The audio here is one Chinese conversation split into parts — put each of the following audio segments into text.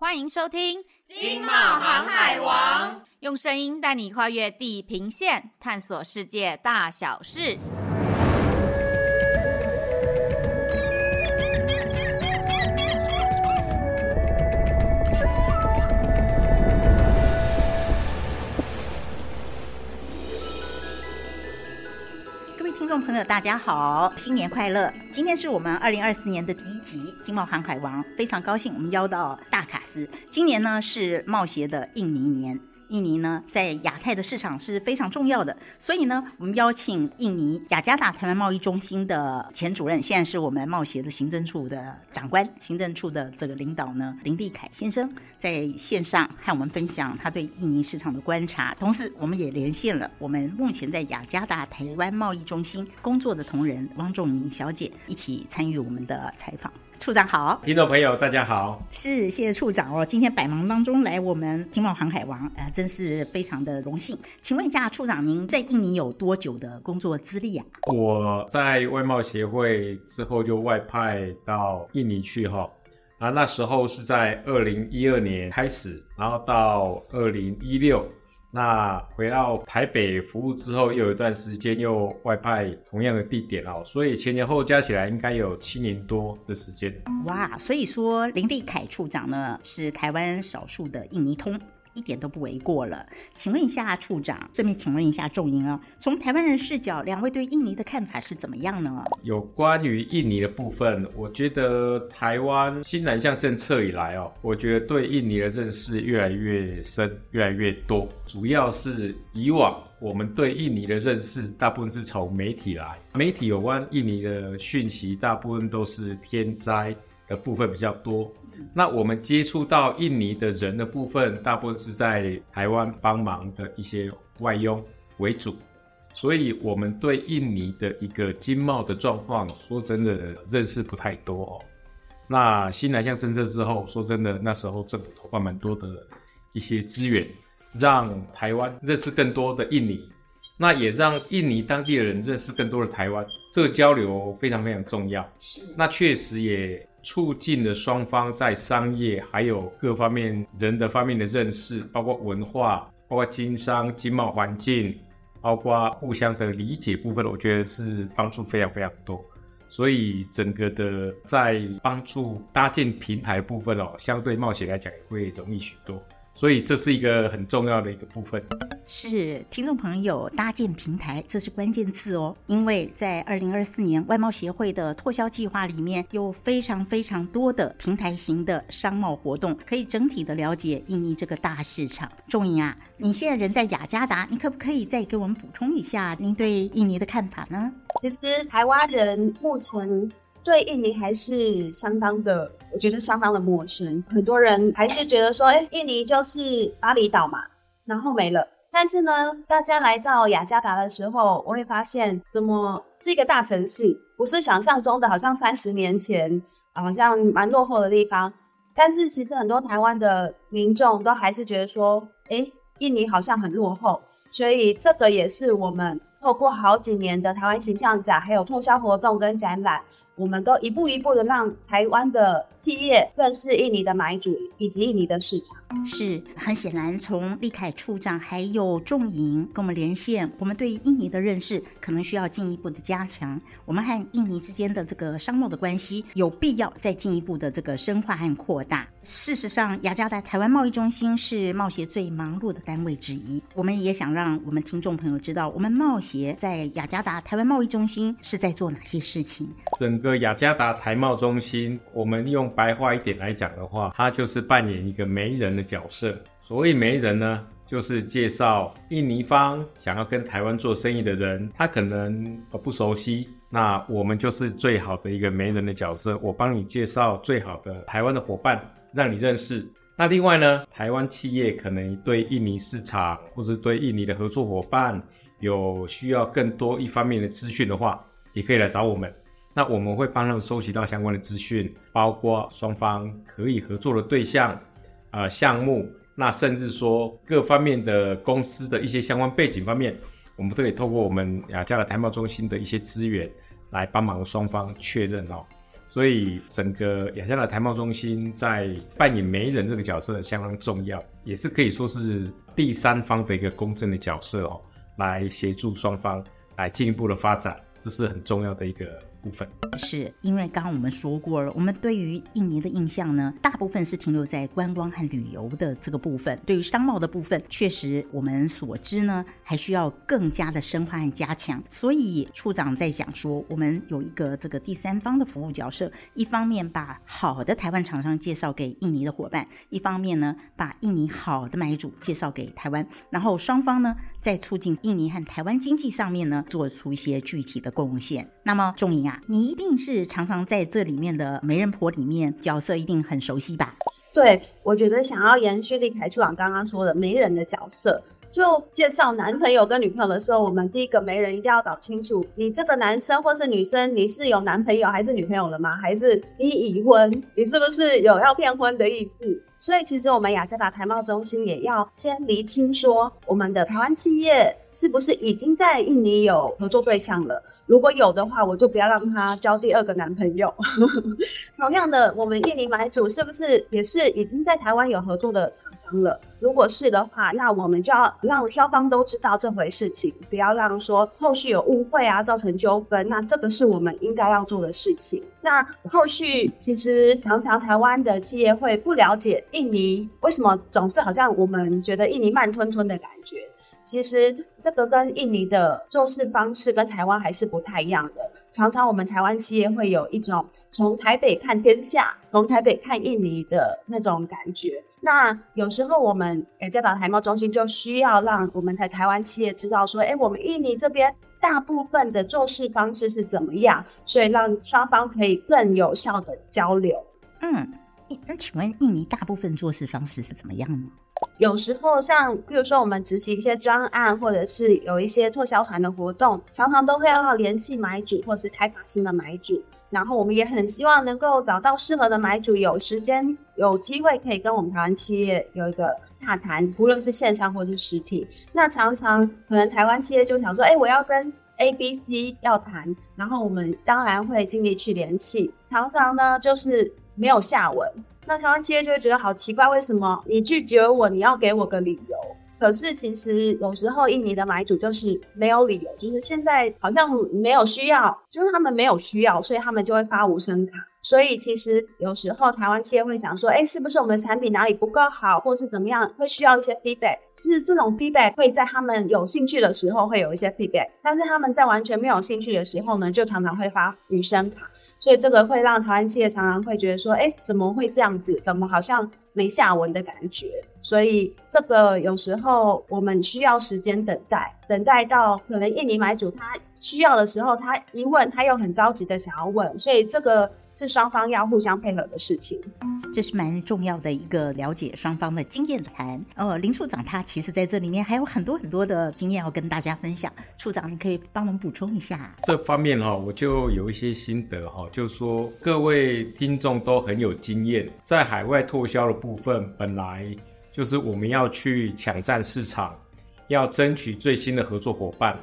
欢迎收听《经贸航海王》，用声音带你跨越地平线，探索世界大小事。听众朋友，大家好，新年快乐！今天是我们二零二四年的第一集《经贸航海王》，非常高兴我们邀到大卡斯。今年呢是贸协的印尼年。印尼呢，在亚太的市场是非常重要的，所以呢，我们邀请印尼雅加达台湾贸易中心的前主任，现在是我们贸协的行政处的长官，行政处的这个领导呢，林立凯先生在线上和我们分享他对印尼市场的观察，同时我们也连线了我们目前在雅加达台湾贸易中心工作的同仁汪仲明小姐，一起参与我们的采访。处长好，听众朋友大家好，是谢谢处长哦，今天百忙当中来我们经贸航海王，呃，真是非常的荣幸。请问一下处长，您在印尼有多久的工作资历啊？我在外贸协会之后就外派到印尼去哈，啊，那时候是在二零一二年开始，然后到二零一六。那回到台北服务之后，又有一段时间又外派同样的地点哦，所以前前后加起来应该有七年多的时间。哇，所以说林地凯处长呢是台湾少数的印尼通。一点都不为过了。请问一下处长，顺便请问一下仲英啊，从台湾人视角，两位对印尼的看法是怎么样呢？有关于印尼的部分，我觉得台湾新南向政策以来哦，我觉得对印尼的认识越来越深，越来越多。主要是以往我们对印尼的认识，大部分是从媒体来，媒体有关印尼的讯息，大部分都是天灾的部分比较多。那我们接触到印尼的人的部分，大部分是在台湾帮忙的一些外佣为主，所以我们对印尼的一个经贸的状况，说真的认识不太多哦。那新南向政策之后，说真的，那时候政府投放蛮多的一些资源，让台湾认识更多的印尼，那也让印尼当地的人认识更多的台湾，这个交流非常非常重要。是，那确实也。促进了双方在商业还有各方面人的方面的认识，包括文化、包括经商、经贸环境，包括互相的理解部分，我觉得是帮助非常非常多。所以整个的在帮助搭建平台部分哦，相对冒险来讲也会容易许多。所以这是一个很重要的一个部分。是听众朋友搭建平台，这是关键字哦。因为在二零二四年外贸协会的拓销计划里面，有非常非常多的平台型的商贸活动，可以整体的了解印尼这个大市场。仲莹啊，你现在人在雅加达，你可不可以再给我们补充一下您对印尼的看法呢？其实台湾人目前。对印尼还是相当的，我觉得相当的陌生。很多人还是觉得说，哎，印尼就是巴厘岛嘛，然后没了。但是呢，大家来到雅加达的时候，我会发现，怎么是一个大城市，不是想象中的，好像三十年前好像蛮落后的地方。但是其实很多台湾的民众都还是觉得说，哎，印尼好像很落后。所以这个也是我们透过好几年的台湾形象展，还有促销活动跟展览。我们都一步一步的让台湾的企业认识印尼的买主以及印尼的市场。是很显然，从立凯处长还有仲莹跟我们连线，我们对印尼的认识可能需要进一步的加强。我们和印尼之间的这个商贸的关系有必要再进一步的这个深化和扩大。事实上，雅加达台湾贸易中心是贸协最忙碌的单位之一。我们也想让我们听众朋友知道，我们贸协在雅加达台湾贸易中心是在做哪些事情。整个雅加达台贸中心，我们用白话一点来讲的话，它就是扮演一个媒人的角色。所谓媒人呢，就是介绍印尼方想要跟台湾做生意的人，他可能呃不熟悉，那我们就是最好的一个媒人的角色。我帮你介绍最好的台湾的伙伴，让你认识。那另外呢，台湾企业可能对印尼市场或者对印尼的合作伙伴有需要更多一方面的资讯的话，也可以来找我们。那我们会帮他们收集到相关的资讯，包括双方可以合作的对象、呃项目，那甚至说各方面的公司的一些相关背景方面，我们都可以透过我们雅加达台贸中心的一些资源来帮忙双方确认哦。所以整个亚加达台贸中心在扮演媒人这个角色相当重要，也是可以说是第三方的一个公正的角色哦，来协助双方来进一步的发展，这是很重要的一个。部分是因为刚刚我们说过了，我们对于印尼的印象呢，大部分是停留在观光和旅游的这个部分。对于商贸的部分，确实我们所知呢，还需要更加的深化和加强。所以处长在讲说，我们有一个这个第三方的服务角色，一方面把好的台湾厂商介绍给印尼的伙伴，一方面呢，把印尼好的买主介绍给台湾，然后双方呢，在促进印尼和台湾经济上面呢，做出一些具体的贡献。那么仲你一定是常常在这里面的媒人婆里面角色，一定很熟悉吧？对，我觉得想要延续立凯处长刚刚说的媒人的角色，就介绍男朋友跟女朋友的时候，我们第一个媒人一定要搞清楚，你这个男生或是女生，你是有男朋友还是女朋友了吗？还是你已婚？你是不是有要骗婚的意思？所以其实我们雅加达台贸中心也要先厘清说，我们的台湾企业是不是已经在印尼有合作对象了。如果有的话，我就不要让他交第二个男朋友。同样的，我们印尼买主是不是也是已经在台湾有合作的厂商了？如果是的话，那我们就要让双方都知道这回事情，不要让说后续有误会啊，造成纠纷。那这个是我们应该要做的事情。那后续其实常常台湾的企业会不了解印尼为什么总是好像我们觉得印尼慢吞吞的感觉。其实这个跟印尼的做事方式跟台湾还是不太一样的。常常我们台湾企业会有一种从台北看天下，从台北看印尼的那种感觉。那有时候我们雅加达台贸中心就需要让我们的台湾企业知道说，哎，我们印尼这边大部分的做事方式是怎么样，所以让双方可以更有效的交流。嗯，那请问印尼大部分做事方式是怎么样呢？有时候像，比如说我们执行一些专案，或者是有一些拓销团的活动，常常都会要联系买主，或是开发新的买主。然后我们也很希望能够找到适合的买主，有时间、有机会可以跟我们台湾企业有一个洽谈，无论是线上或是实体。那常常可能台湾企业就想说，哎，我要跟 A、B、C 要谈，然后我们当然会尽力去联系。常常呢，就是没有下文。那台湾企业就会觉得好奇怪，为什么你拒绝我？你要给我个理由。可是其实有时候印尼的买主就是没有理由，就是现在好像没有需要，就是他们没有需要，所以他们就会发无声卡。所以其实有时候台湾企业会想说，哎，是不是我们的产品哪里不够好，或是怎么样，会需要一些 feedback。其实这种 feedback 会在他们有兴趣的时候会有一些 feedback，但是他们在完全没有兴趣的时候呢，就常常会发无声卡。所以这个会让台湾企业常常会觉得说，哎，怎么会这样子？怎么好像没下文的感觉？所以这个有时候我们需要时间等待，等待到可能印尼买主他需要的时候，他一问，他又很着急的想要问，所以这个。是双方要互相配合的事情，这是蛮重要的一个了解双方的经验谈。呃，林处长他其实在这里面还有很多很多的经验要跟大家分享。处长，你可以帮忙补充一下。这方面哈，我就有一些心得哈，就是说各位听众都很有经验，在海外拓销的部分，本来就是我们要去抢占市场，要争取最新的合作伙伴。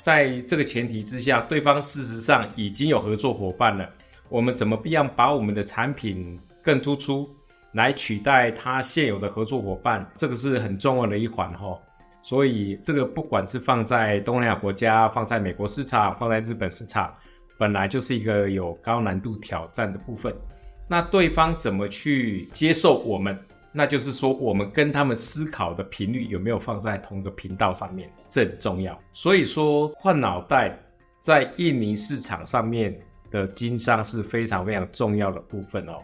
在这个前提之下，对方事实上已经有合作伙伴了。我们怎么样把我们的产品更突出，来取代他现有的合作伙伴？这个是很重要的一环哈。所以这个不管是放在东南亚国家，放在美国市场，放在日本市场，本来就是一个有高难度挑战的部分。那对方怎么去接受我们？那就是说，我们跟他们思考的频率有没有放在同一个频道上面？这很重要。所以说，换脑袋在印尼市场上面。的经商是非常非常重要的部分哦。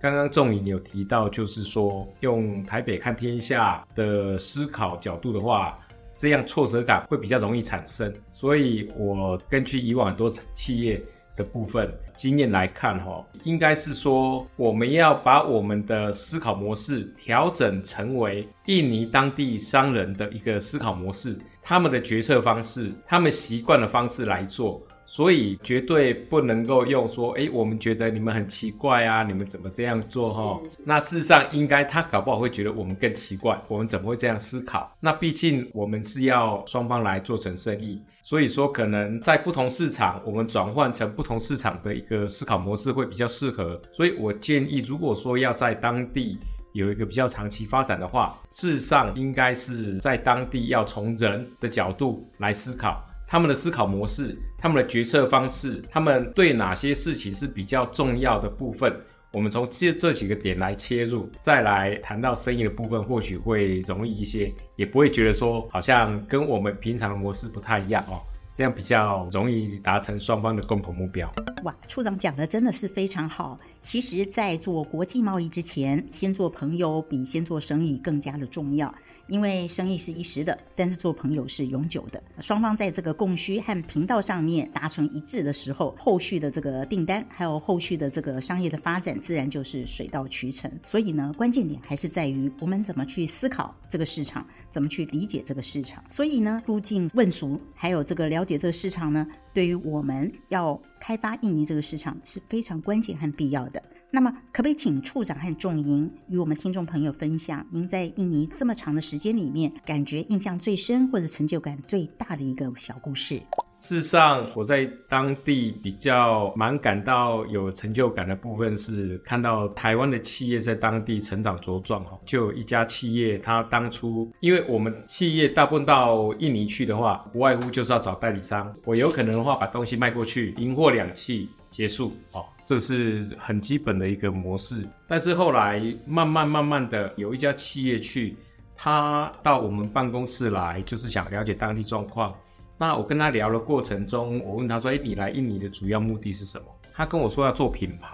刚刚仲颖有提到，就是说用台北看天下的思考角度的话，这样挫折感会比较容易产生。所以我根据以往很多企业的部分经验来看，哈，应该是说我们要把我们的思考模式调整成为印尼当地商人的一个思考模式，他们的决策方式，他们习惯的方式来做。所以绝对不能够用说，哎，我们觉得你们很奇怪啊，你们怎么这样做哈？那事实上应该他搞不好会觉得我们更奇怪，我们怎么会这样思考？那毕竟我们是要双方来做成生意，所以说可能在不同市场，我们转换成不同市场的一个思考模式会比较适合。所以我建议，如果说要在当地。有一个比较长期发展的话，事实上应该是在当地要从人的角度来思考他们的思考模式、他们的决策方式、他们对哪些事情是比较重要的部分。我们从这这几个点来切入，再来谈到生意的部分，或许会容易一些，也不会觉得说好像跟我们平常的模式不太一样哦。这样比较容易达成双方的共同目标。哇，处长讲的真的是非常好。其实，在做国际贸易之前，先做朋友比先做生意更加的重要。因为生意是一时的，但是做朋友是永久的。双方在这个供需和频道上面达成一致的时候，后续的这个订单还有后续的这个商业的发展，自然就是水到渠成。所以呢，关键点还是在于我们怎么去思考这个市场，怎么去理解这个市场。所以呢，入境问俗，还有这个了解这个市场呢，对于我们要开发印尼这个市场是非常关键和必要的。那么，可不可以请处长和仲营与我们听众朋友分享，您在印尼这么长的时间里面，感觉印象最深或者成就感最大的一个小故事？事实上，我在当地比较蛮感到有成就感的部分是看到台湾的企业在当地成长茁壮。哦，就有一家企业，它当初因为我们企业大部分到印尼去的话，不外乎就是要找代理商，我有可能的话把东西卖过去，银货两讫结束。哦。这是很基本的一个模式，但是后来慢慢慢慢的有一家企业去，他到我们办公室来，就是想了解当地状况。那我跟他聊的过程中，我问他说：“哎，你来印尼的主要目的是什么？”他跟我说要做品牌，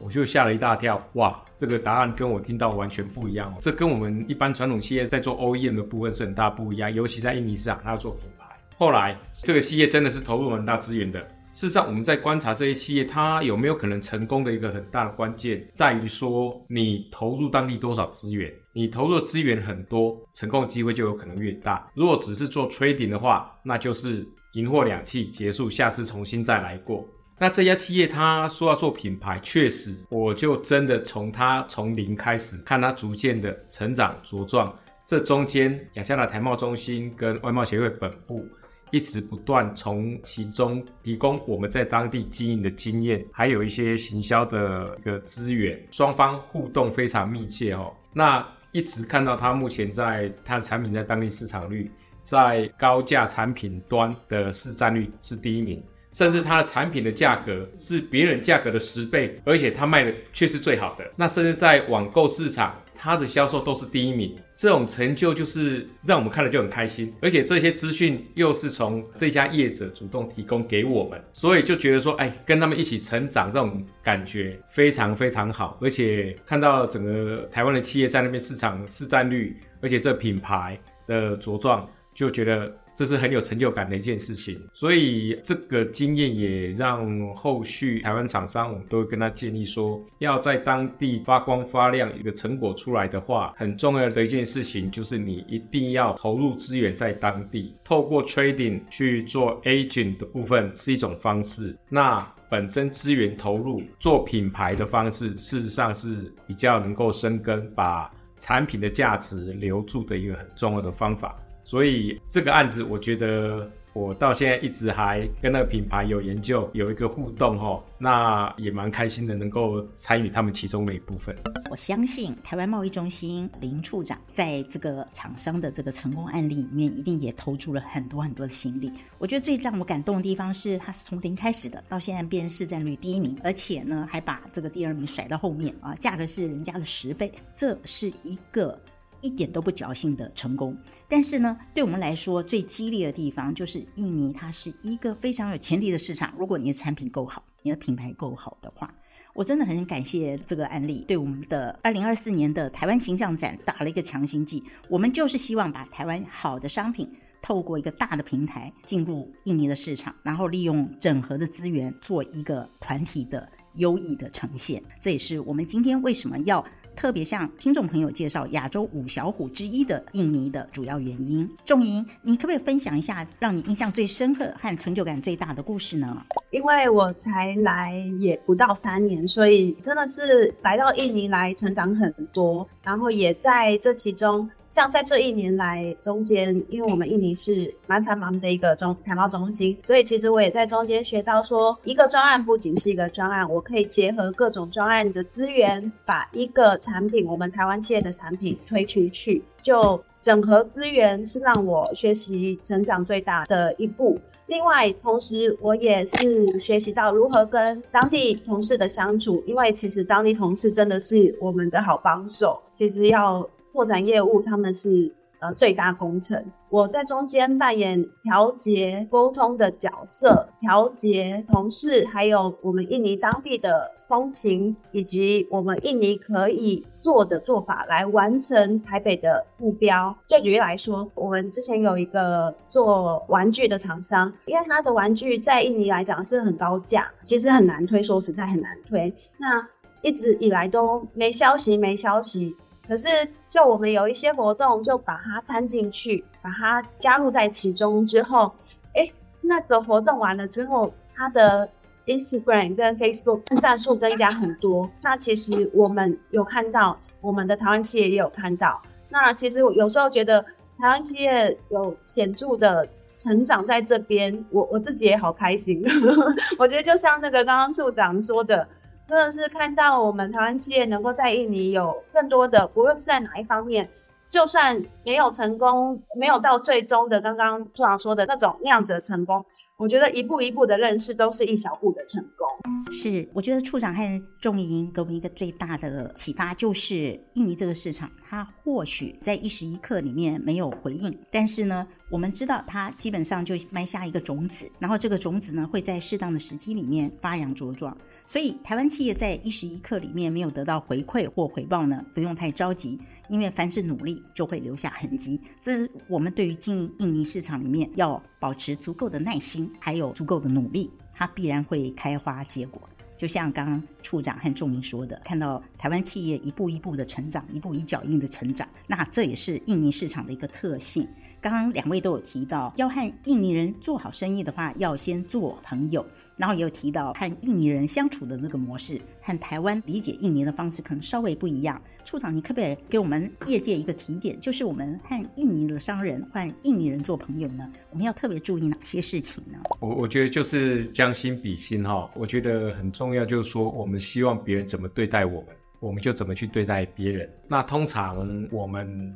我就吓了一大跳。哇，这个答案跟我听到完全不一样。这跟我们一般传统企业在做 OEM 的部分是很大不一样，尤其在印尼市场，他要做品牌。后来这个企业真的是投入很大资源的。事实上，我们在观察这些企业，它有没有可能成功的一个很大的关键，在于说你投入当地多少资源。你投入的资源很多，成功的机会就有可能越大。如果只是做 trading 的话，那就是银货两訖结束，下次重新再来过。那这家企业他说要做品牌，确实，我就真的从他从零开始，看他逐渐的成长茁壮。这中间，雅加达台贸中心跟外贸协会本部。一直不断从其中提供我们在当地经营的经验，还有一些行销的一个资源，双方互动非常密切哦。那一直看到他目前在他的产品在当地市场率，在高价产品端的市占率是第一名，甚至他的产品的价格是别人价格的十倍，而且他卖的却是最好的。那甚至在网购市场。它的销售都是第一名，这种成就就是让我们看了就很开心，而且这些资讯又是从这家业者主动提供给我们，所以就觉得说，哎，跟他们一起成长这种感觉非常非常好，而且看到整个台湾的企业在那边市场市占率，而且这品牌的茁壮，就觉得。这是很有成就感的一件事情，所以这个经验也让后续台湾厂商，我们都会跟他建议说，要在当地发光发亮，一个成果出来的话，很重要的一件事情就是你一定要投入资源在当地，透过 trading 去做 agent 的部分是一种方式。那本身资源投入做品牌的方式，事实上是比较能够生根，把产品的价值留住的一个很重要的方法。所以这个案子，我觉得我到现在一直还跟那个品牌有研究，有一个互动齁，那也蛮开心的，能够参与他们其中的一部分。我相信台湾贸易中心林处长在这个厂商的这个成功案例里面，一定也投注了很多很多的心力。我觉得最让我感动的地方是，他是从零开始的，到现在变市占率第一名，而且呢，还把这个第二名甩到后面啊，价格是人家的十倍，这是一个。一点都不侥幸的成功，但是呢，对我们来说最激烈的地方就是印尼，它是一个非常有潜力的市场。如果你的产品够好，你的品牌够好的话，我真的很感谢这个案例，对我们的二零二四年的台湾形象展打了一个强心剂。我们就是希望把台湾好的商品透过一个大的平台进入印尼的市场，然后利用整合的资源做一个团体的优异的呈现。这也是我们今天为什么要。特别向听众朋友介绍亚洲五小虎之一的印尼的主要原因。仲莹，你可不可以分享一下让你印象最深刻和成就感最大的故事呢？因为我才来也不到三年，所以真的是来到印尼来成长很多，然后也在这其中。像在这一年来中间，因为我们印尼是蛮繁忙的一个中台贸中心，所以其实我也在中间学到说，一个专案不仅是一个专案，我可以结合各种专案的资源，把一个产品，我们台湾企业的产品推出去，就整合资源是让我学习成长最大的一步。另外，同时我也是学习到如何跟当地同事的相处，因为其实当地同事真的是我们的好帮手，其实要。拓展业务，他们是呃最大工程。我在中间扮演调节、沟通的角色，调节同事，还有我们印尼当地的风情，以及我们印尼可以做的做法，来完成台北的目标。就举例来说，我们之前有一个做玩具的厂商，因为他的玩具在印尼来讲是很高价，其实很难推，说实在很难推。那一直以来都没消息，没消息。可是，就我们有一些活动，就把它掺进去，把它加入在其中之后，哎、那个活动完了之后，它的 Instagram 跟 Facebook 赞数增加很多。那其实我们有看到，我们的台湾企业也有看到。那其实我有时候觉得台湾企业有显著的成长在这边，我我自己也好开心。我觉得就像那个刚刚处长说的。真的是看到我们台湾企业能够在印尼有更多的，不论是在哪一方面，就算没有成功，没有到最终的刚刚处长说的那种那样子的成功，我觉得一步一步的认识都是一小步的成功。是，我觉得处长和仲莹给我们一个最大的启发，就是印尼这个市场，它或许在一时一刻里面没有回应，但是呢，我们知道它基本上就埋下一个种子，然后这个种子呢会在适当的时机里面发扬茁壮。所以，台湾企业在一时一刻里面没有得到回馈或回报呢，不用太着急，因为凡是努力就会留下痕迹。这是我们对于经营印尼市场里面要保持足够的耐心，还有足够的努力，它必然会开花结果。就像刚刚处长和仲明说的，看到台湾企业一步一步的成长，一步一脚印的成长，那这也是印尼市场的一个特性。刚刚两位都有提到，要和印尼人做好生意的话，要先做朋友。然后也有提到和印尼人相处的那个模式，和台湾理解印尼的方式可能稍微不一样。处长，你可不可以给我们业界一个提点，就是我们和印尼的商人和印尼人做朋友呢，我们要特别注意哪些事情呢？我我觉得就是将心比心哈，我觉得很重要，就是说我们希望别人怎么对待我们，我们就怎么去对待别人。那通常我们。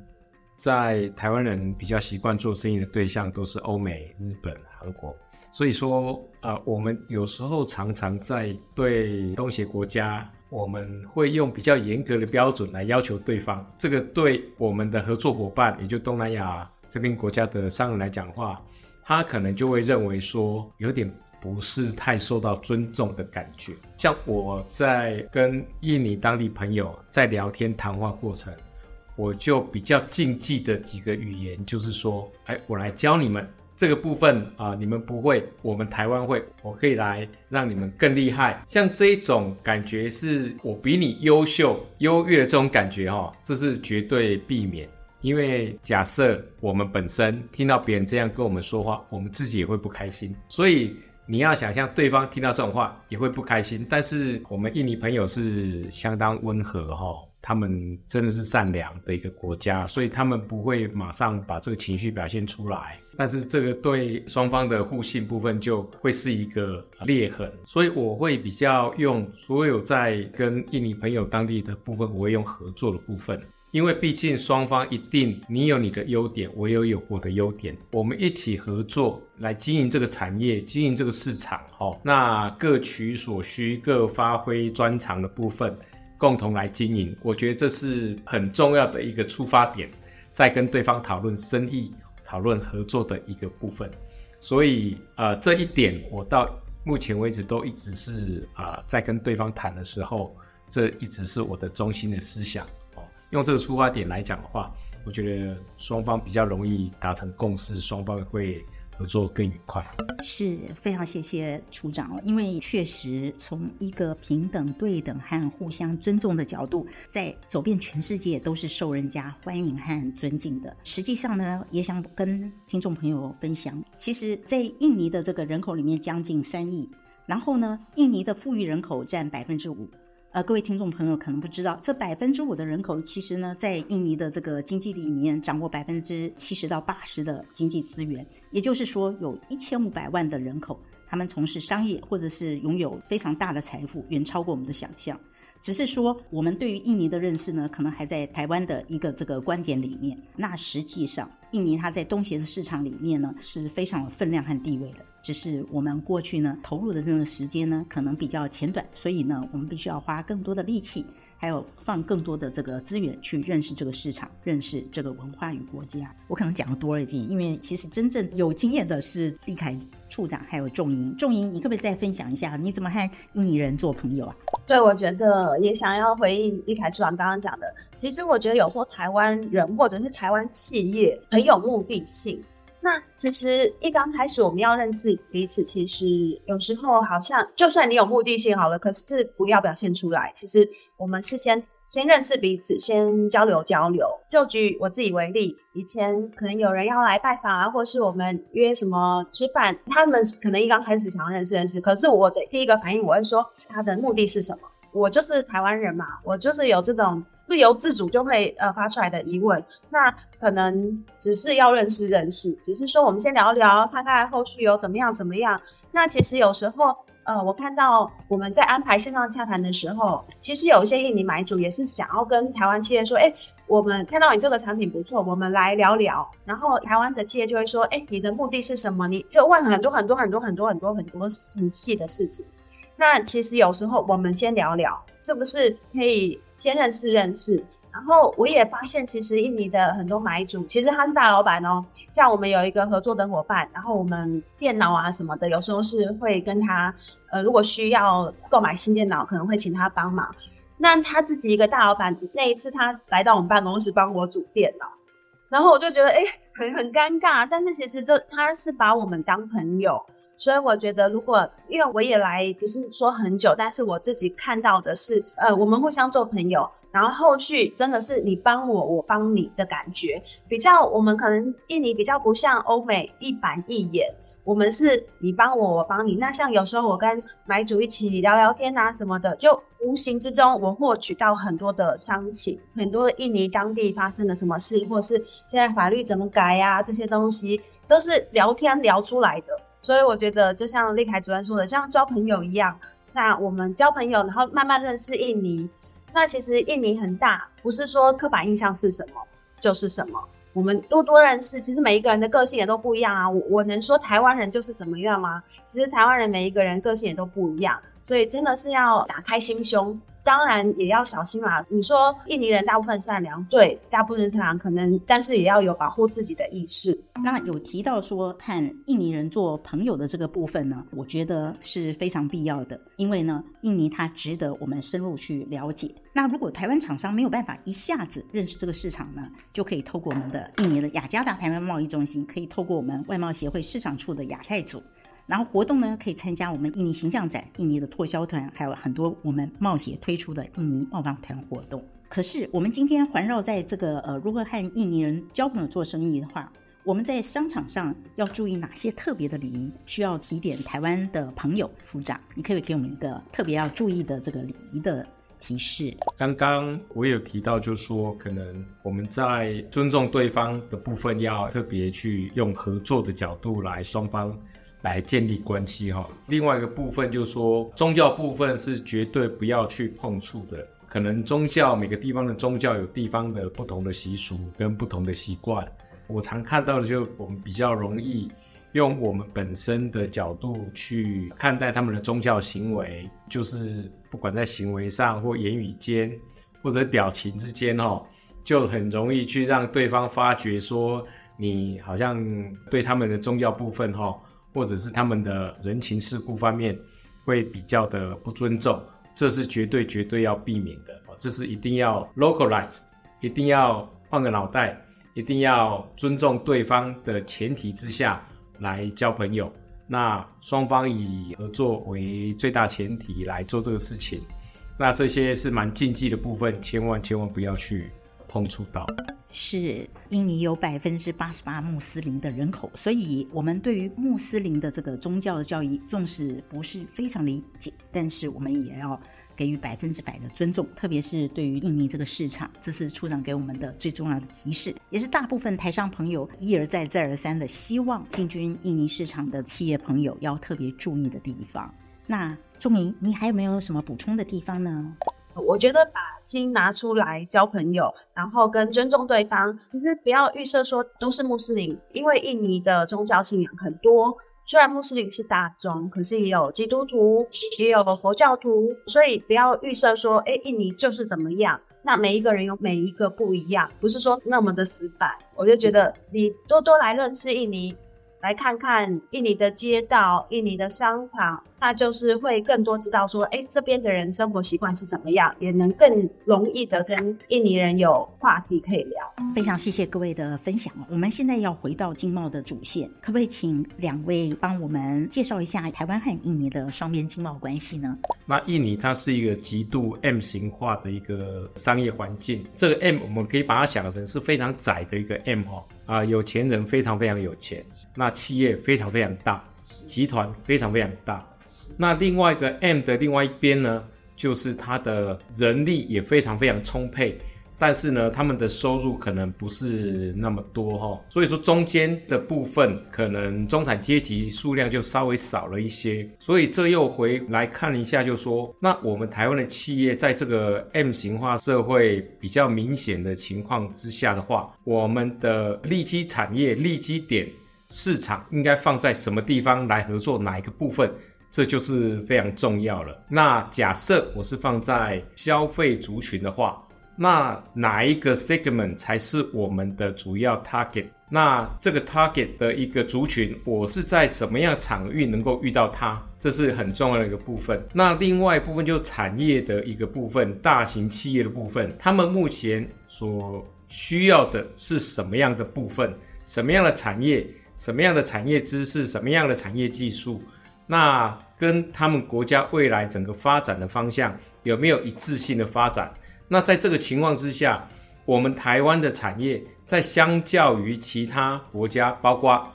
在台湾人比较习惯做生意的对象都是欧美、日本、韩国，所以说，呃，我们有时候常常在对东协国家，我们会用比较严格的标准来要求对方。这个对我们的合作伙伴，也就东南亚这边国家的商人来讲的话，他可能就会认为说，有点不是太受到尊重的感觉。像我在跟印尼当地朋友在聊天谈话过程。我就比较禁忌的几个语言，就是说，哎，我来教你们这个部分啊，你们不会，我们台湾会，我可以来让你们更厉害。像这一种感觉，是我比你优秀、优越的这种感觉哈，这是绝对避免。因为假设我们本身听到别人这样跟我们说话，我们自己也会不开心。所以你要想象对方听到这种话也会不开心。但是我们印尼朋友是相当温和哈。他们真的是善良的一个国家，所以他们不会马上把这个情绪表现出来。但是这个对双方的互信部分就会是一个裂痕。所以我会比较用所有在跟印尼朋友当地的部分，我会用合作的部分，因为毕竟双方一定你有你的优点，我也有我的优点，我们一起合作来经营这个产业，经营这个市场。好，那各取所需，各发挥专长的部分。共同来经营，我觉得这是很重要的一个出发点，在跟对方讨论生意、讨论合作的一个部分。所以，呃，这一点我到目前为止都一直是啊、在跟对方谈的时候，这一直是我的中心的思想。哦，用这个出发点来讲的话，我觉得双方比较容易达成共识，双方会合作更愉快。是非常谢谢处长，因为确实从一个平等、对等和互相尊重的角度，在走遍全世界都是受人家欢迎和尊敬的。实际上呢，也想跟听众朋友分享，其实，在印尼的这个人口里面将近三亿，然后呢，印尼的富裕人口占百分之五。呃，各位听众朋友可能不知道，这百分之五的人口，其实呢，在印尼的这个经济里面掌握百分之七十到八十的经济资源，也就是说，有一千五百万的人口，他们从事商业或者是拥有非常大的财富，远超过我们的想象。只是说，我们对于印尼的认识呢，可能还在台湾的一个这个观点里面。那实际上，印尼它在东协的市场里面呢，是非常有分量和地位的。只是我们过去呢投入的这个时间呢，可能比较浅短，所以呢，我们必须要花更多的力气，还有放更多的这个资源去认识这个市场，认识这个文化与国家。我可能讲的多了一点，因为其实真正有经验的是立凯处长，还有仲英。仲英，你可不可以再分享一下，你怎么和印尼人做朋友啊？对，我觉得也想要回应立凯处长刚刚讲的。其实我觉得有时候台湾人或者是台湾企业很有目的性。那其实一刚开始我们要认识彼此，其实有时候好像就算你有目的性好了，可是不要表现出来。其实我们是先先认识彼此，先交流交流。就举我自己为例，以前可能有人要来拜访啊，或是我们约什么吃饭，他们可能一刚开始想要认识认识，可是我的第一个反应我会说他的目的是什么？我就是台湾人嘛，我就是有这种。不由自主就会呃发出来的疑问，那可能只是要认识认识，只是说我们先聊聊，看看后续有怎么样怎么样。那其实有时候呃，我看到我们在安排线上洽谈的时候，其实有一些印尼买主也是想要跟台湾企业说，哎，我们看到你这个产品不错，我们来聊聊。然后台湾的企业就会说，哎，你的目的是什么？你就问很多很多很多很多很多很多很细的事情。那其实有时候我们先聊聊。是不是可以先认识认识？然后我也发现，其实印尼的很多买主，其实他是大老板哦。像我们有一个合作的伙伴，然后我们电脑啊什么的，有时候是会跟他，呃，如果需要购买新电脑，可能会请他帮忙。那他自己一个大老板，那一次他来到我们办公室帮我组电脑，然后我就觉得，哎，很很尴尬。但是其实这他是把我们当朋友。所以我觉得，如果因为我也来不是说很久，但是我自己看到的是，呃，我们互相做朋友，然后后续真的是你帮我，我帮你的感觉，比较我们可能印尼比较不像欧美一板一眼，我们是你帮我，我帮你。那像有时候我跟买主一起聊聊天啊什么的，就无形之中我获取到很多的商情，很多印尼当地发生了什么事，或是现在法律怎么改呀，这些东西都是聊天聊出来的。所以我觉得，就像立凯主任说的，像交朋友一样。那我们交朋友，然后慢慢认识印尼。那其实印尼很大，不是说刻板印象是什么就是什么。我们多多认识，其实每一个人的个性也都不一样啊。我我能说台湾人就是怎么样吗？其实台湾人每一个人个性也都不一样，所以真的是要打开心胸。当然也要小心啦。你说印尼人大部分善良，对，大部分善良可能，但是也要有保护自己的意识。那有提到说和印尼人做朋友的这个部分呢，我觉得是非常必要的，因为呢，印尼它值得我们深入去了解。那如果台湾厂商没有办法一下子认识这个市场呢，就可以透过我们的印尼的雅加达台湾贸易中心，可以透过我们外贸协会市场处的亚太组。然后活动呢，可以参加我们印尼形象展、印尼的拓销团，还有很多我们冒险推出的印尼贸访团活动。可是我们今天环绕在这个呃，如何和印尼人交朋友做生意的话，我们在商场上要注意哪些特别的礼仪？需要提点台湾的朋友，处长，你可以给我们一个特别要注意的这个礼仪的提示。刚刚我有提到，就是说可能我们在尊重对方的部分，要特别去用合作的角度来双方。来建立关系哈。另外一个部分就是说，宗教部分是绝对不要去碰触的。可能宗教每个地方的宗教有地方的不同的习俗跟不同的习惯。我常看到的就我们比较容易用我们本身的角度去看待他们的宗教行为，就是不管在行为上或言语间或者表情之间哈，就很容易去让对方发觉说你好像对他们的宗教部分哈。或者是他们的人情世故方面会比较的不尊重，这是绝对绝对要避免的。这是一定要 localize，一定要换个脑袋，一定要尊重对方的前提之下，来交朋友。那双方以合作为最大前提来做这个事情，那这些是蛮禁忌的部分，千万千万不要去碰触到。是印尼有百分之八十八穆斯林的人口，所以我们对于穆斯林的这个宗教的教义，纵使不是非常理解，但是我们也要给予百分之百的尊重，特别是对于印尼这个市场，这是处长给我们的最重要的提示，也是大部分台商朋友一而再再而三的希望进军印尼市场的企业朋友要特别注意的地方。那仲明，你还有没有什么补充的地方呢？我觉得把心拿出来交朋友，然后跟尊重对方，其实不要预设说都是穆斯林，因为印尼的宗教信仰很多。虽然穆斯林是大宗，可是也有基督徒，也有佛教徒，所以不要预设说，哎，印尼就是怎么样。那每一个人有每一个不一样，不是说那么的死板。我就觉得你多多来认识印尼。来看看印尼的街道、印尼的商场，那就是会更多知道说，哎，这边的人生活习惯是怎么样，也能更容易的跟印尼人有话题可以聊。非常谢谢各位的分享。我们现在要回到经贸的主线，可不可以请两位帮我们介绍一下台湾和印尼的双边经贸关系呢？那印尼它是一个极度 M 型化的一个商业环境，这个 M 我们可以把它想成是非常窄的一个 M 哦。啊，有钱人非常非常有钱，那企业非常非常大，集团非常非常大。那另外一个 M 的另外一边呢，就是他的人力也非常非常充沛。但是呢，他们的收入可能不是那么多哈，所以说中间的部分可能中产阶级数量就稍微少了一些，所以这又回来看一下，就说那我们台湾的企业在这个 M 型化社会比较明显的情况之下的话，我们的利基产业、利基点市场应该放在什么地方来合作，哪一个部分，这就是非常重要了。那假设我是放在消费族群的话。那哪一个 segment 才是我们的主要 target？那这个 target 的一个族群，我是在什么样场域能够遇到它？这是很重要的一个部分。那另外一部分就是产业的一个部分，大型企业的部分，他们目前所需要的是什么样的部分？什么样的产业？什么样的产业知识？什么样的产业技术？那跟他们国家未来整个发展的方向有没有一致性的发展？那在这个情况之下，我们台湾的产业在相较于其他国家，包括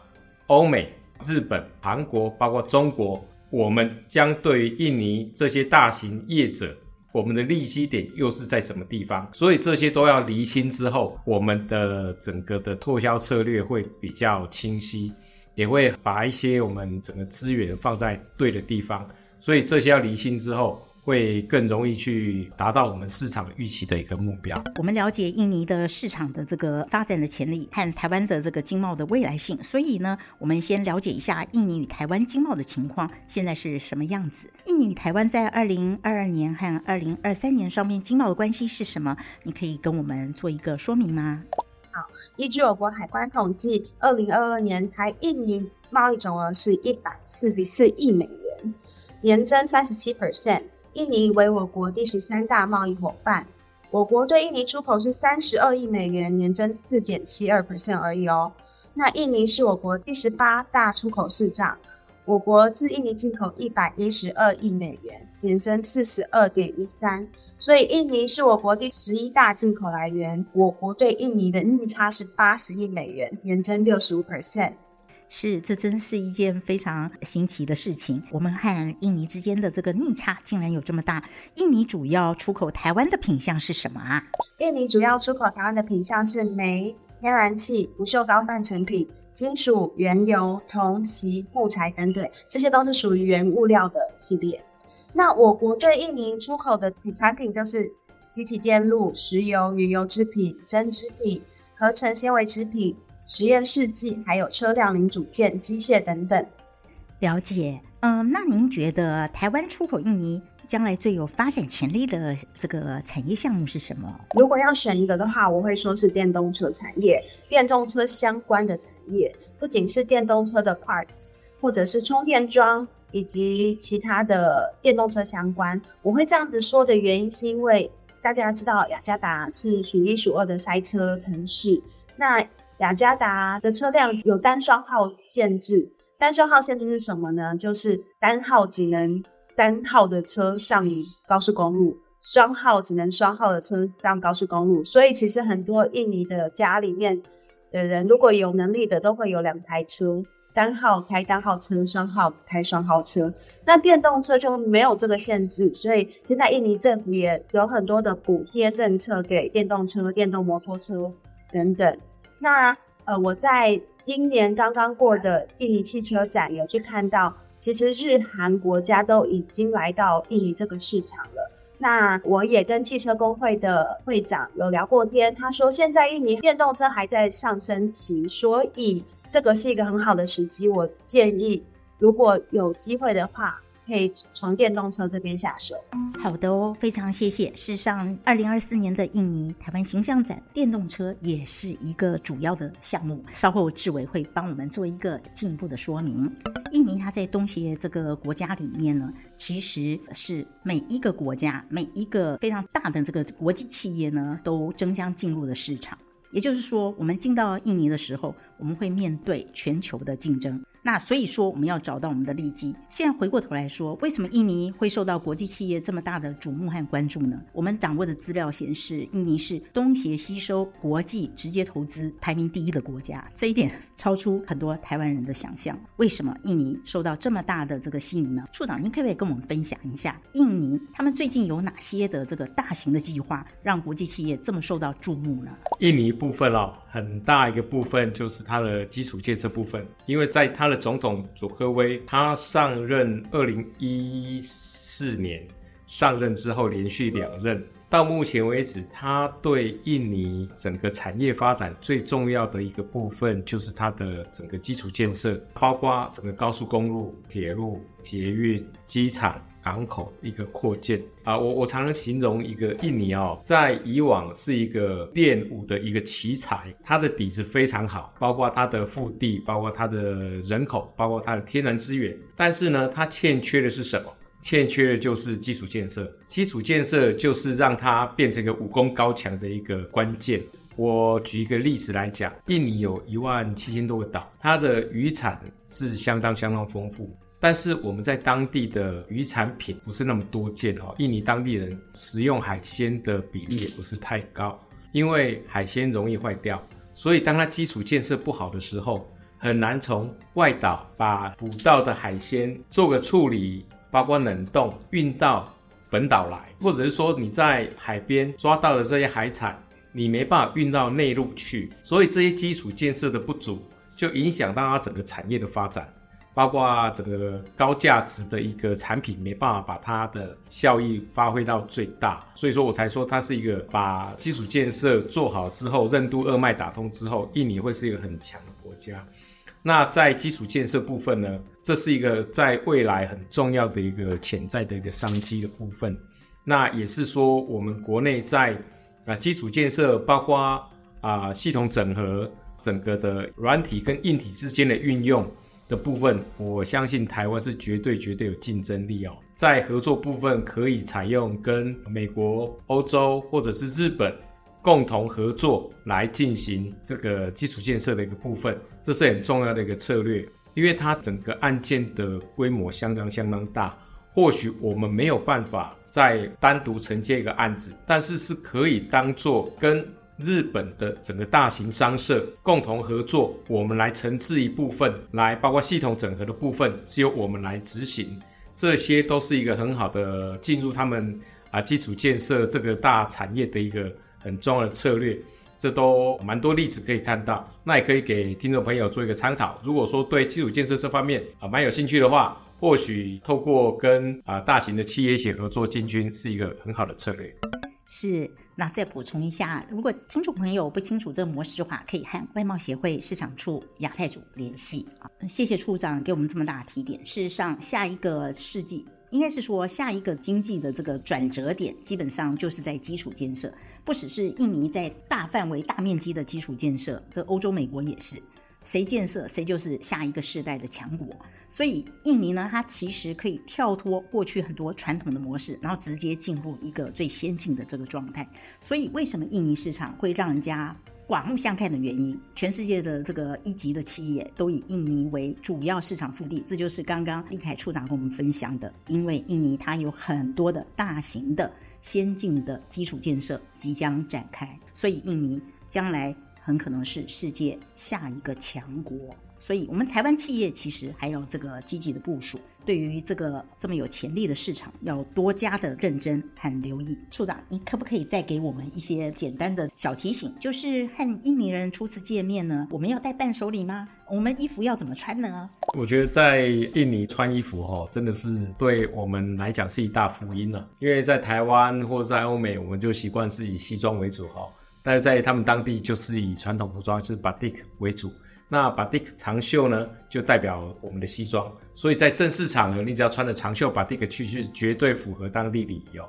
欧美、日本、韩国，包括中国，我们将对于印尼这些大型业者，我们的利基点又是在什么地方？所以这些都要厘清之后，我们的整个的拓销策略会比较清晰，也会把一些我们整个资源放在对的地方。所以这些要厘清之后。会更容易去达到我们市场预期的一个目标。我们了解印尼的市场的这个发展的潜力和台湾的这个经贸的未来性，所以呢，我们先了解一下印尼与台湾经贸的情况现在是什么样子。印尼与台湾在二零二二年和二零二三年双边经贸的关系是什么？你可以跟我们做一个说明吗？好，依据我国海关统计，二零二二年台印尼贸易总额是一百四十四亿美元，年增三十七 percent。印尼为我国第十三大贸易伙伴，我国对印尼出口是三十二亿美元，年增四点七二 percent 而已哦。那印尼是我国第十八大出口市场，我国自印尼进口一百一十二亿美元，年增四十二点一三。所以印尼是我国第十一大进口来源，我国对印尼的逆差是八十亿美元，年增六十五 percent。是，这真是一件非常新奇的事情。我们和印尼之间的这个逆差竟然有这么大。印尼主要出口台湾的品项是什么啊？印尼主要出口台湾的品项是煤、天然气、不锈钢半成品、金属、原油、铜、锡、木材等等，这些都是属于原物料的系列。那我国对印尼出口的产品就是集体电路、石油、原油制品、针织品、合成纤维制品。实验试剂，还有车辆零组件、机械等等。了解，嗯，那您觉得台湾出口印尼将来最有发展潜力的这个产业项目是什么？如果要选一个的话，我会说是电动车产业。电动车相关的产业，不仅是电动车的 parts，或者是充电桩，以及其他的电动车相关。我会这样子说的原因，是因为大家知道雅加达是数一数二的塞车城市，那雅加达的车辆有单双号限制，单双号限制是什么呢？就是单号只能单号的车上高速公路，双号只能双号的车上高速公路。所以其实很多印尼的家里面的人，如果有能力的，都会有两台车。单号开单号车，双号开双号车。那电动车就没有这个限制，所以现在印尼政府也有很多的补贴政策给电动车、电动摩托车等等。那呃，我在今年刚刚过的印尼汽车展有去看到，其实日韩国家都已经来到印尼这个市场了。那我也跟汽车工会的会长有聊过天，他说现在印尼电动车还在上升期，所以。这个是一个很好的时机，我建议如果有机会的话，可以从电动车这边下手。好的哦，非常谢谢。事实上，二零二四年的印尼台湾形象展，电动车也是一个主要的项目。稍后志伟会帮我们做一个进一步的说明。印尼它在东协这个国家里面呢，其实是每一个国家每一个非常大的这个国际企业呢，都争相进入的市场。也就是说，我们进到印尼的时候，我们会面对全球的竞争。那所以说，我们要找到我们的利基。现在回过头来说，为什么印尼会受到国际企业这么大的瞩目和关注呢？我们掌握的资料显示，印尼是东协吸收国际直接投资排名第一的国家，这一点超出很多台湾人的想象。为什么印尼受到这么大的这个吸引呢？处长，您可不可以跟我们分享一下，印尼他们最近有哪些的这个大型的计划，让国际企业这么受到注目呢？印尼部分哦，很大一个部分就是它的基础建设部分，因为在他的总统佐科威他上任二零一四年上任之后，连续两任，到目前为止，它对印尼整个产业发展最重要的一个部分，就是它的整个基础建设，包括整个高速公路、铁路、捷运、机场。港口一个扩建啊，我我常常形容一个印尼哦，在以往是一个练武的一个奇才，它的底子非常好，包括它的腹地，包括它的人口，包括它的天然资源。但是呢，它欠缺的是什么？欠缺的就是基础建设。基础建设就是让它变成一个武功高强的一个关键。我举一个例子来讲，印尼有一万七千多个岛，它的渔产是相当相当丰富。但是我们在当地的渔产品不是那么多见哦，印尼当地人食用海鲜的比例也不是太高，因为海鲜容易坏掉，所以当它基础建设不好的时候，很难从外岛把捕到的海鲜做个处理，包括冷冻运到本岛来，或者是说你在海边抓到的这些海产，你没办法运到内陆去，所以这些基础建设的不足，就影响到它整个产业的发展。包括整个高价值的一个产品没办法把它的效益发挥到最大，所以说我才说它是一个把基础建设做好之后，任督二脉打通之后，印尼会是一个很强的国家。那在基础建设部分呢，这是一个在未来很重要的一个潜在的一个商机的部分。那也是说我们国内在啊基础建设，包括啊系统整合，整个的软体跟硬体之间的运用。的部分，我相信台湾是绝对绝对有竞争力哦。在合作部分，可以采用跟美国、欧洲或者是日本共同合作来进行这个基础建设的一个部分，这是很重要的一个策略，因为它整个案件的规模相当相当大。或许我们没有办法再单独承接一个案子，但是是可以当做跟。日本的整个大型商社共同合作，我们来承制一部分，来包括系统整合的部分是由我们来执行，这些都是一个很好的进入他们啊基础建设这个大产业的一个很重要的策略，这都蛮多例子可以看到，那也可以给听众朋友做一个参考。如果说对基础建设这方面啊蛮有兴趣的话，或许透过跟啊大型的企业一起合作进军是一个很好的策略。是。那再补充一下，如果听众朋友不清楚这个模式的话，可以和外贸协会市场处亚太组联系啊。谢谢处长给我们这么大的提点。事实上，下一个世纪应该是说下一个经济的这个转折点，基本上就是在基础建设，不只是印尼在大范围、大面积的基础建设，这欧洲、美国也是。谁建设，谁就是下一个世代的强国。所以印尼呢，它其实可以跳脱过去很多传统的模式，然后直接进入一个最先进的这个状态。所以为什么印尼市场会让人家刮目相看的原因。全世界的这个一级的企业都以印尼为主要市场腹地，这就是刚刚立凯处长跟我们分享的。因为印尼它有很多的大型的先进的基础建设即将展开，所以印尼将来很可能是世界下一个强国。所以，我们台湾企业其实还有这个积极的部署，对于这个这么有潜力的市场，要多加的认真和留意。处长，你可不可以再给我们一些简单的小提醒？就是和印尼人初次见面呢，我们要带伴手礼吗？我们衣服要怎么穿呢？我觉得在印尼穿衣服哈，真的是对我们来讲是一大福音了。因为在台湾或者在欧美，我们就习惯是以西装为主哈，但是在他们当地就是以传统服装，就是 Batik 为主。那 Batik 长袖呢，就代表我们的西装，所以在正式场合，你只要穿着长袖 Batik 去，是绝对符合当地礼仪。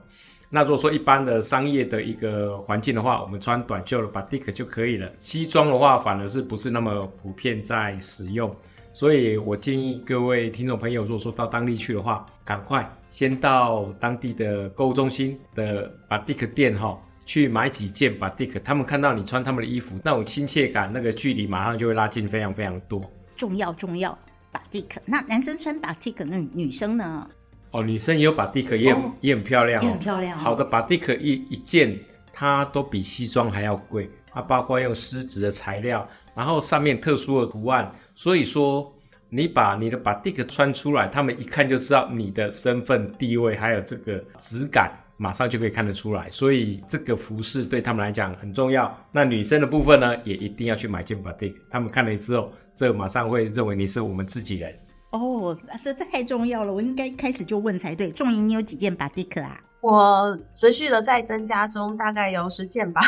那如果说一般的商业的一个环境的话，我们穿短袖的 Batik 就可以了。西装的话，反而是不是那么普遍在使用，所以我建议各位听众朋友，如果说到当地去的话，赶快先到当地的购物中心的 Batik 店哈。去买几件 Batik，他们看到你穿他们的衣服，那种亲切感，那个距离马上就会拉近非常非常多。重要重要，Batik。那男生穿 Batik，那女生呢？哦，女生也有 Batik，也很、哦、也很漂亮、哦，也很漂亮、哦。好的 Batik 一一件，它都比西装还要贵。它包括用丝质的材料，然后上面特殊的图案，所以说你把你的 Batik 穿出来，他们一看就知道你的身份地位，还有这个质感。马上就可以看得出来，所以这个服饰对他们来讲很重要。那女生的部分呢，也一定要去买件 Batik。他们看了之后，这马上会认为你是我们自己人。哦，这太重要了，我应该一开始就问才对。仲莹，你有几件 Batik 啊？我持续的在增加中，大概有十件吧。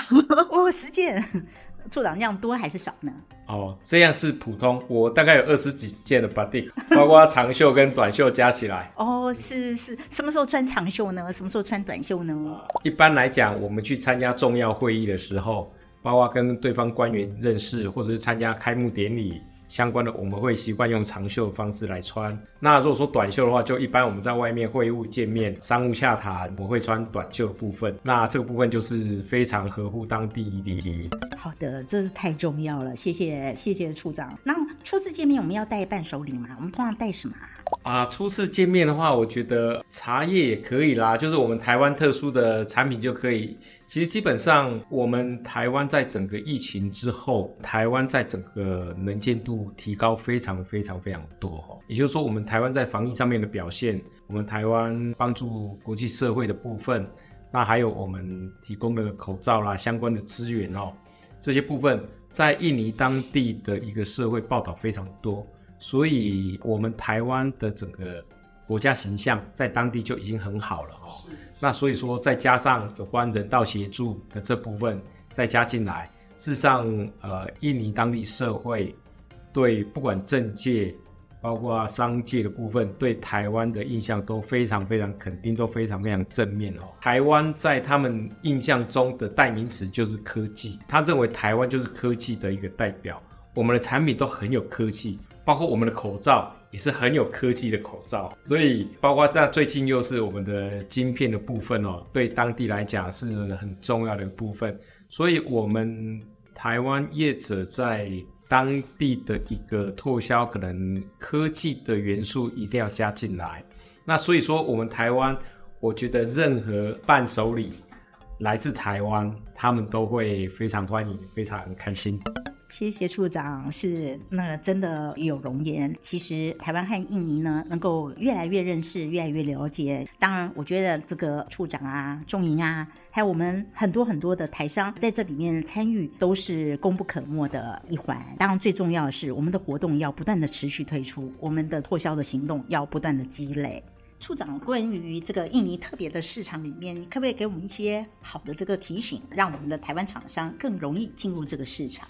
哦，十件。处长量多还是少呢？哦，这样是普通。我大概有二十几件的 Batik，包括长袖跟短袖加起来。哦，是是，什么时候穿长袖呢？什么时候穿短袖呢？一般来讲，我们去参加重要会议的时候，包括跟对方官员认识，或者是参加开幕典礼。相关的我们会习惯用长袖的方式来穿。那如果说短袖的话，就一般我们在外面会晤见面、商务洽谈，我会穿短袖的部分。那这个部分就是非常合乎当地礼仪。好的，这是太重要了，谢谢谢谢处长。那初次见面我们要带伴手礼吗？我们通常带什么？啊，初次见面的话，我觉得茶叶也可以啦，就是我们台湾特殊的产品就可以。其实基本上，我们台湾在整个疫情之后，台湾在整个能见度提高非常非常非常多哈。也就是说，我们台湾在防疫上面的表现，我们台湾帮助国际社会的部分，那还有我们提供的口罩啦相关的资源哦，这些部分在印尼当地的一个社会报道非常多，所以我们台湾的整个。国家形象在当地就已经很好了哦，那所以说再加上有关人道协助的这部分再加进来，事实上，呃，印尼当地社会对不管政界，包括商界的部分，对台湾的印象都非常非常肯定，都非常非常正面哦。台湾在他们印象中的代名词就是科技，他认为台湾就是科技的一个代表，我们的产品都很有科技，包括我们的口罩。也是很有科技的口罩，所以包括那最近又是我们的晶片的部分哦，对当地来讲是很重要的部分，所以我们台湾业者在当地的一个拓销，可能科技的元素一定要加进来。那所以说，我们台湾，我觉得任何伴手礼来自台湾，他们都会非常欢迎，非常开心。谢谢处长，是那真的有容颜。其实台湾和印尼呢，能够越来越认识，越来越了解。当然，我觉得这个处长啊、仲莹啊，还有我们很多很多的台商在这里面参与，都是功不可没的一环。当然，最重要的是我们的活动要不断的持续推出，我们的拓销的行动要不断的积累。处长，关于这个印尼特别的市场里面，你可不可以给我们一些好的这个提醒，让我们的台湾厂商更容易进入这个市场？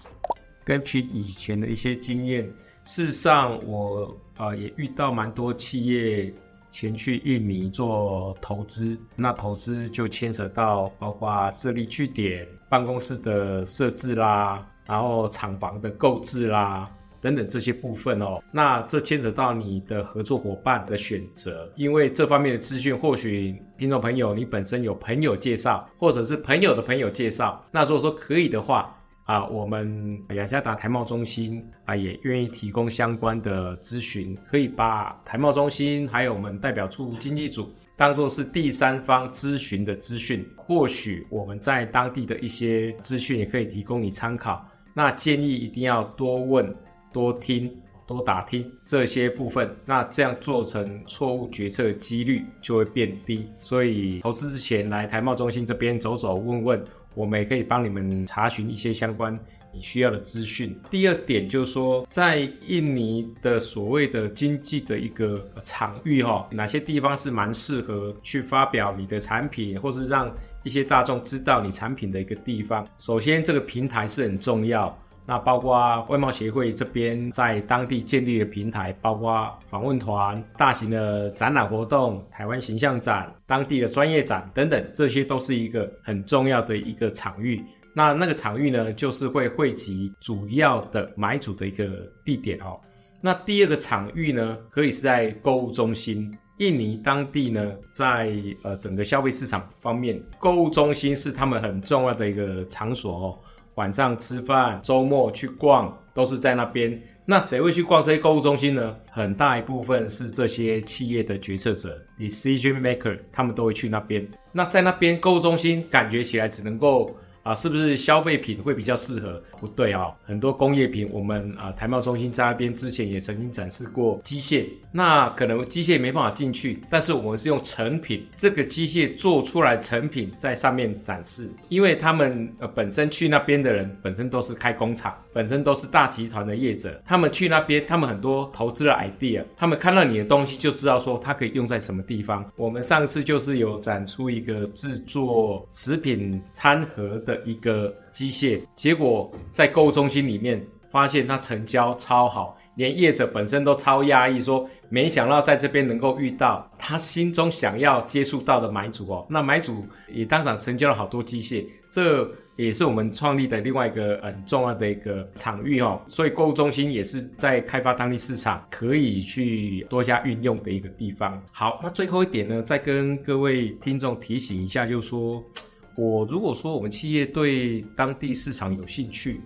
根据以前的一些经验，事实上我呃也遇到蛮多企业前去印尼做投资，那投资就牵扯到包括设立据点、办公室的设置啦，然后厂房的购置啦等等这些部分哦。那这牵扯到你的合作伙伴的选择，因为这方面的资讯，或许听众朋友你本身有朋友介绍，或者是朋友的朋友介绍，那如果说可以的话。啊，我们雅加达台贸中心啊也愿意提供相关的咨询，可以把台贸中心还有我们代表处经济组当做是第三方咨询的资讯，或许我们在当地的一些资讯也可以提供你参考。那建议一定要多问、多听。多打听这些部分，那这样做成错误决策的几率就会变低。所以投资之前来台贸中心这边走走问问，我们也可以帮你们查询一些相关你需要的资讯。第二点就是说，在印尼的所谓的经济的一个场域哈，哪些地方是蛮适合去发表你的产品，或是让一些大众知道你产品的一个地方。首先，这个平台是很重要。那包括外贸协会这边在当地建立的平台，包括访问团、大型的展览活动、台湾形象展、当地的专业展等等，这些都是一个很重要的一个场域。那那个场域呢，就是会汇集主要的买主的一个地点哦。那第二个场域呢，可以是在购物中心。印尼当地呢，在呃整个消费市场方面，购物中心是他们很重要的一个场所哦。晚上吃饭、周末去逛，都是在那边。那谁会去逛这些购物中心呢？很大一部分是这些企业的决策者 （decision maker），他们都会去那边。那在那边购物中心，感觉起来只能够。啊，是不是消费品会比较适合？不对啊，很多工业品，我们啊台贸中心在那边之前也曾经展示过机械，那可能机械没办法进去，但是我们是用成品，这个机械做出来成品在上面展示，因为他们呃本身去那边的人本身都是开工厂，本身都是大集团的业者，他们去那边，他们很多投资的 idea，他们看到你的东西就知道说它可以用在什么地方。我们上次就是有展出一个制作食品餐盒的。的一个机械，结果在购物中心里面发现它成交超好，连业者本身都超压抑，说没想到在这边能够遇到他心中想要接触到的买主哦。那买主也当场成交了好多机械，这也是我们创立的另外一个很重要的一个场域哦。所以购物中心也是在开发当地市场可以去多加运用的一个地方。好，那最后一点呢，再跟各位听众提醒一下，就是说。我如果说我们企业对当地市场有兴趣，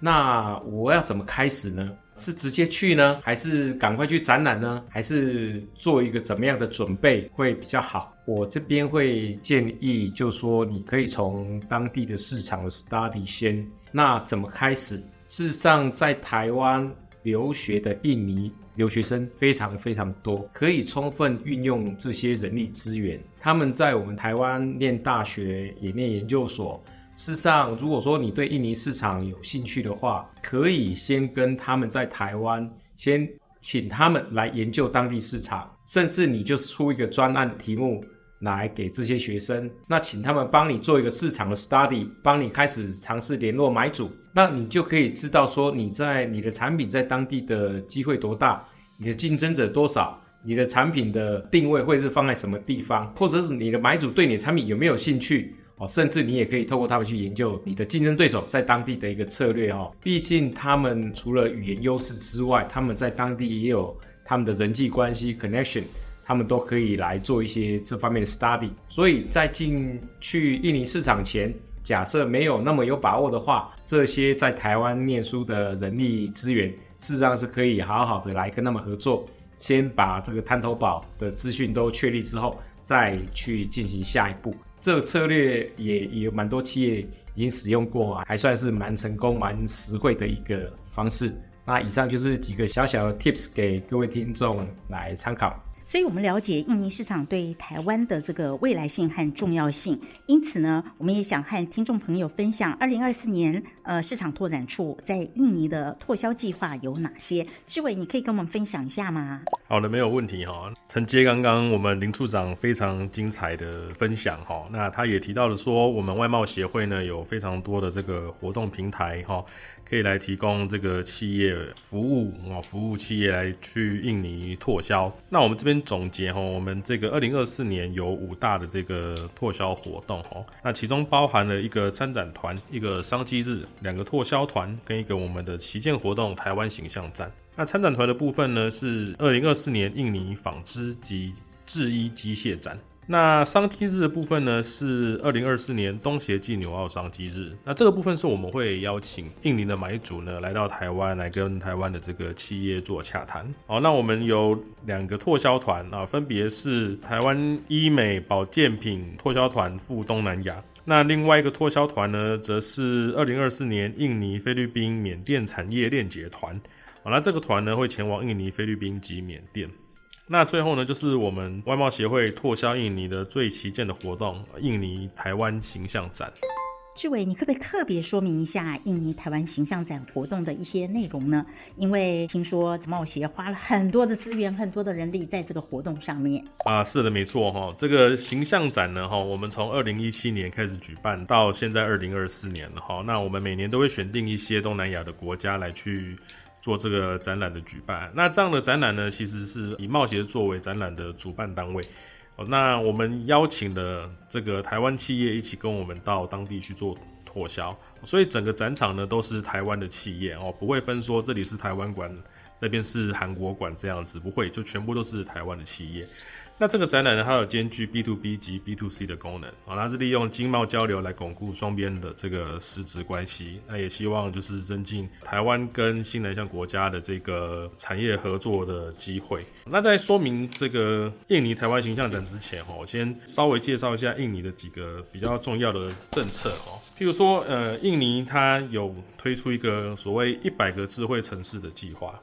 那我要怎么开始呢？是直接去呢，还是赶快去展览呢？还是做一个怎么样的准备会比较好？我这边会建议，就是说你可以从当地的市场的 study 先。那怎么开始？事实上，在台湾留学的印尼留学生非常非常多，可以充分运用这些人力资源。他们在我们台湾念大学也念研究所。事实上，如果说你对印尼市场有兴趣的话，可以先跟他们在台湾先请他们来研究当地市场，甚至你就出一个专案题目来给这些学生，那请他们帮你做一个市场的 study，帮你开始尝试联络买主，那你就可以知道说你在你的产品在当地的机会多大，你的竞争者多少。你的产品的定位会是放在什么地方，或者是你的买主对你的产品有没有兴趣哦？甚至你也可以透过他们去研究你的竞争对手在当地的一个策略哦。毕竟他们除了语言优势之外，他们在当地也有他们的人际关系 connection，他们都可以来做一些这方面的 study。所以在进去印尼市场前，假设没有那么有把握的话，这些在台湾念书的人力资源，事实上是可以好好的来跟他们合作。先把这个滩头宝的资讯都确立之后，再去进行下一步。这个策略也也有蛮多企业已经使用过啊，还算是蛮成功、蛮实惠的一个方式。那以上就是几个小小的 tips 给各位听众来参考。所以，我们了解印尼市场对台湾的这个未来性和重要性。因此呢，我们也想和听众朋友分享，二零二四年呃市场拓展处在印尼的拓销计划有哪些？志伟，你可以跟我们分享一下吗？好的，没有问题哈。承接刚刚我们林处长非常精彩的分享哈，那他也提到了说，我们外贸协会呢有非常多的这个活动平台哈。可以来提供这个企业服务啊，服务企业来去印尼拓销。那我们这边总结哈，我们这个二零二四年有五大的这个拓销活动哈，那其中包含了一个参展团、一个商机日、两个拓销团跟一个我们的旗舰活动台湾形象展。那参展团的部分呢，是二零二四年印尼纺织及制衣机械展。那商机日的部分呢，是二零二四年东协暨纽澳商机日。那这个部分是我们会邀请印尼的买主呢来到台湾，来跟台湾的这个企业做洽谈。好，那我们有两个拓销团啊，分别是台湾医美保健品拓销团赴东南亚。那另外一个拓销团呢，则是二零二四年印尼、菲律宾、缅甸产业链接团。好，那这个团呢会前往印尼、菲律宾及缅甸。那最后呢，就是我们外贸协会拓销印尼的最旗舰的活动——印尼台湾形象展。志伟，你可不可以特别说明一下印尼台湾形象展活动的一些内容呢？因为听说贸协花了很多的资源、很多的人力在这个活动上面。啊，是的，没错哈。这个形象展呢，哈，我们从二零一七年开始举办，到现在二零二四年了哈。那我们每年都会选定一些东南亚的国家来去。做这个展览的举办，那这样的展览呢，其实是以贸协作为展览的主办单位。哦，那我们邀请了这个台湾企业一起跟我们到当地去做拓销，所以整个展场呢都是台湾的企业哦，不会分说这里是台湾馆，那边是韩国馆这样子，不会，就全部都是台湾的企业。那这个展览呢，它有兼具 B to B 及 B to C 的功能啊，它是利用经贸交流来巩固双边的这个实质关系。那也希望就是增进台湾跟新南向国家的这个产业合作的机会。那在说明这个印尼台湾形象展之前，哈，我先稍微介绍一下印尼的几个比较重要的政策，哦，譬如说，呃，印尼它有推出一个所谓一百个智慧城市的计划。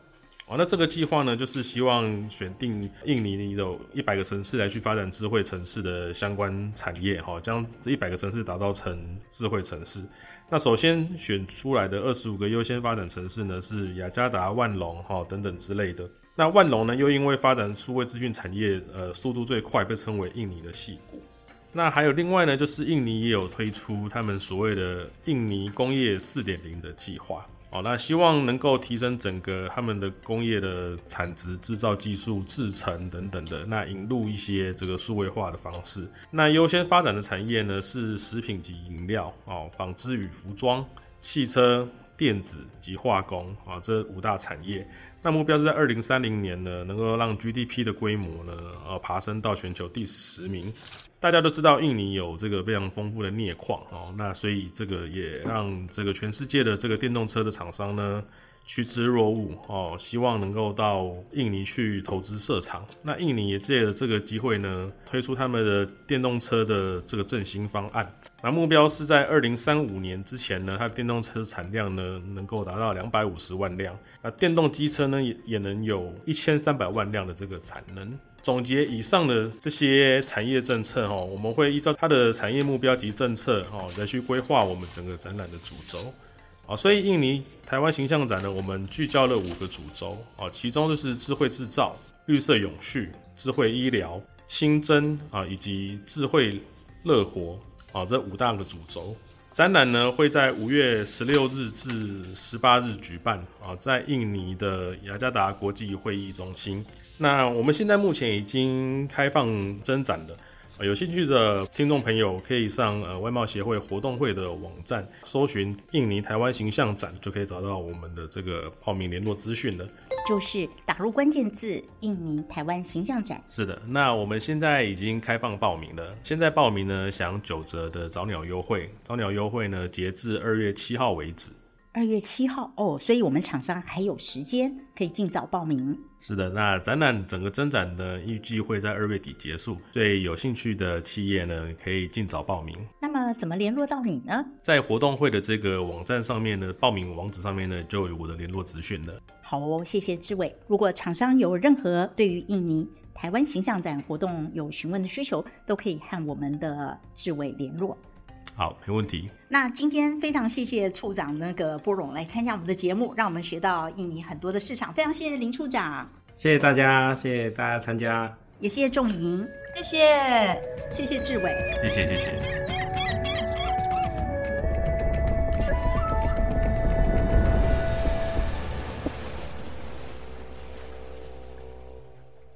好，那这个计划呢，就是希望选定印尼的一百个城市来去发展智慧城市的相关产业，哈，将这一百个城市打造成智慧城市。那首先选出来的二十五个优先发展城市呢，是雅加达、万隆，哈等等之类的。那万隆呢，又因为发展数位资讯产业，呃，速度最快，被称为印尼的矽谷。那还有另外呢，就是印尼也有推出他们所谓的印尼工业四点零的计划。哦，那希望能够提升整个他们的工业的产值、制造技术、制程等等的，那引入一些这个数位化的方式。那优先发展的产业呢，是食品及饮料、哦，纺织与服装、汽车、电子及化工啊，这五大产业。那目标是在二零三零年呢，能够让 GDP 的规模呢，呃，爬升到全球第十名。大家都知道印尼有这个非常丰富的镍矿哦，那所以这个也让这个全世界的这个电动车的厂商呢，趋之若鹜哦，希望能够到印尼去投资设厂。那印尼也借着这个机会呢，推出他们的电动车的这个振兴方案。那目标是在二零三五年之前呢，它的电动车产量呢能够达到两百五十万辆，那电动机车呢也也能有一千三百万辆的这个产能。总结以上的这些产业政策哈，我们会依照它的产业目标及政策哈来去规划我们整个展览的主轴啊。所以印尼台湾形象展呢，我们聚焦了五个主轴啊，其中就是智慧制造、绿色永续、智慧医疗、新增啊以及智慧乐活啊这五大个主轴。展览呢会在五月十六日至十八日举办啊，在印尼的雅加达国际会议中心。那我们现在目前已经开放征展了，有兴趣的听众朋友可以上呃外贸协会活动会的网站，搜寻印尼台湾形象展，就可以找到我们的这个报名联络资讯了。就是打入关键字“印尼台湾形象展”。是的，那我们现在已经开放报名了。现在报名呢，享九折的早鸟优惠，早鸟优惠呢，截至二月七号为止。二月七号哦，所以我们厂商还有时间可以尽早报名。是的，那展览整个征展呢，预计会在二月底结束，对有兴趣的企业呢，可以尽早报名。那么怎么联络到你呢？在活动会的这个网站上面呢，报名网址上面呢，就有我的联络资讯了。好哦，谢谢志伟。如果厂商有任何对于印尼台湾形象展活动有询问的需求，都可以和我们的志伟联络。好，没问题。那今天非常谢谢处长那个波荣来参加我们的节目，让我们学到印尼很多的市场。非常谢谢林处长，谢谢大家，谢谢大家参加，也谢谢仲莹，谢谢，谢谢志伟，谢谢谢谢。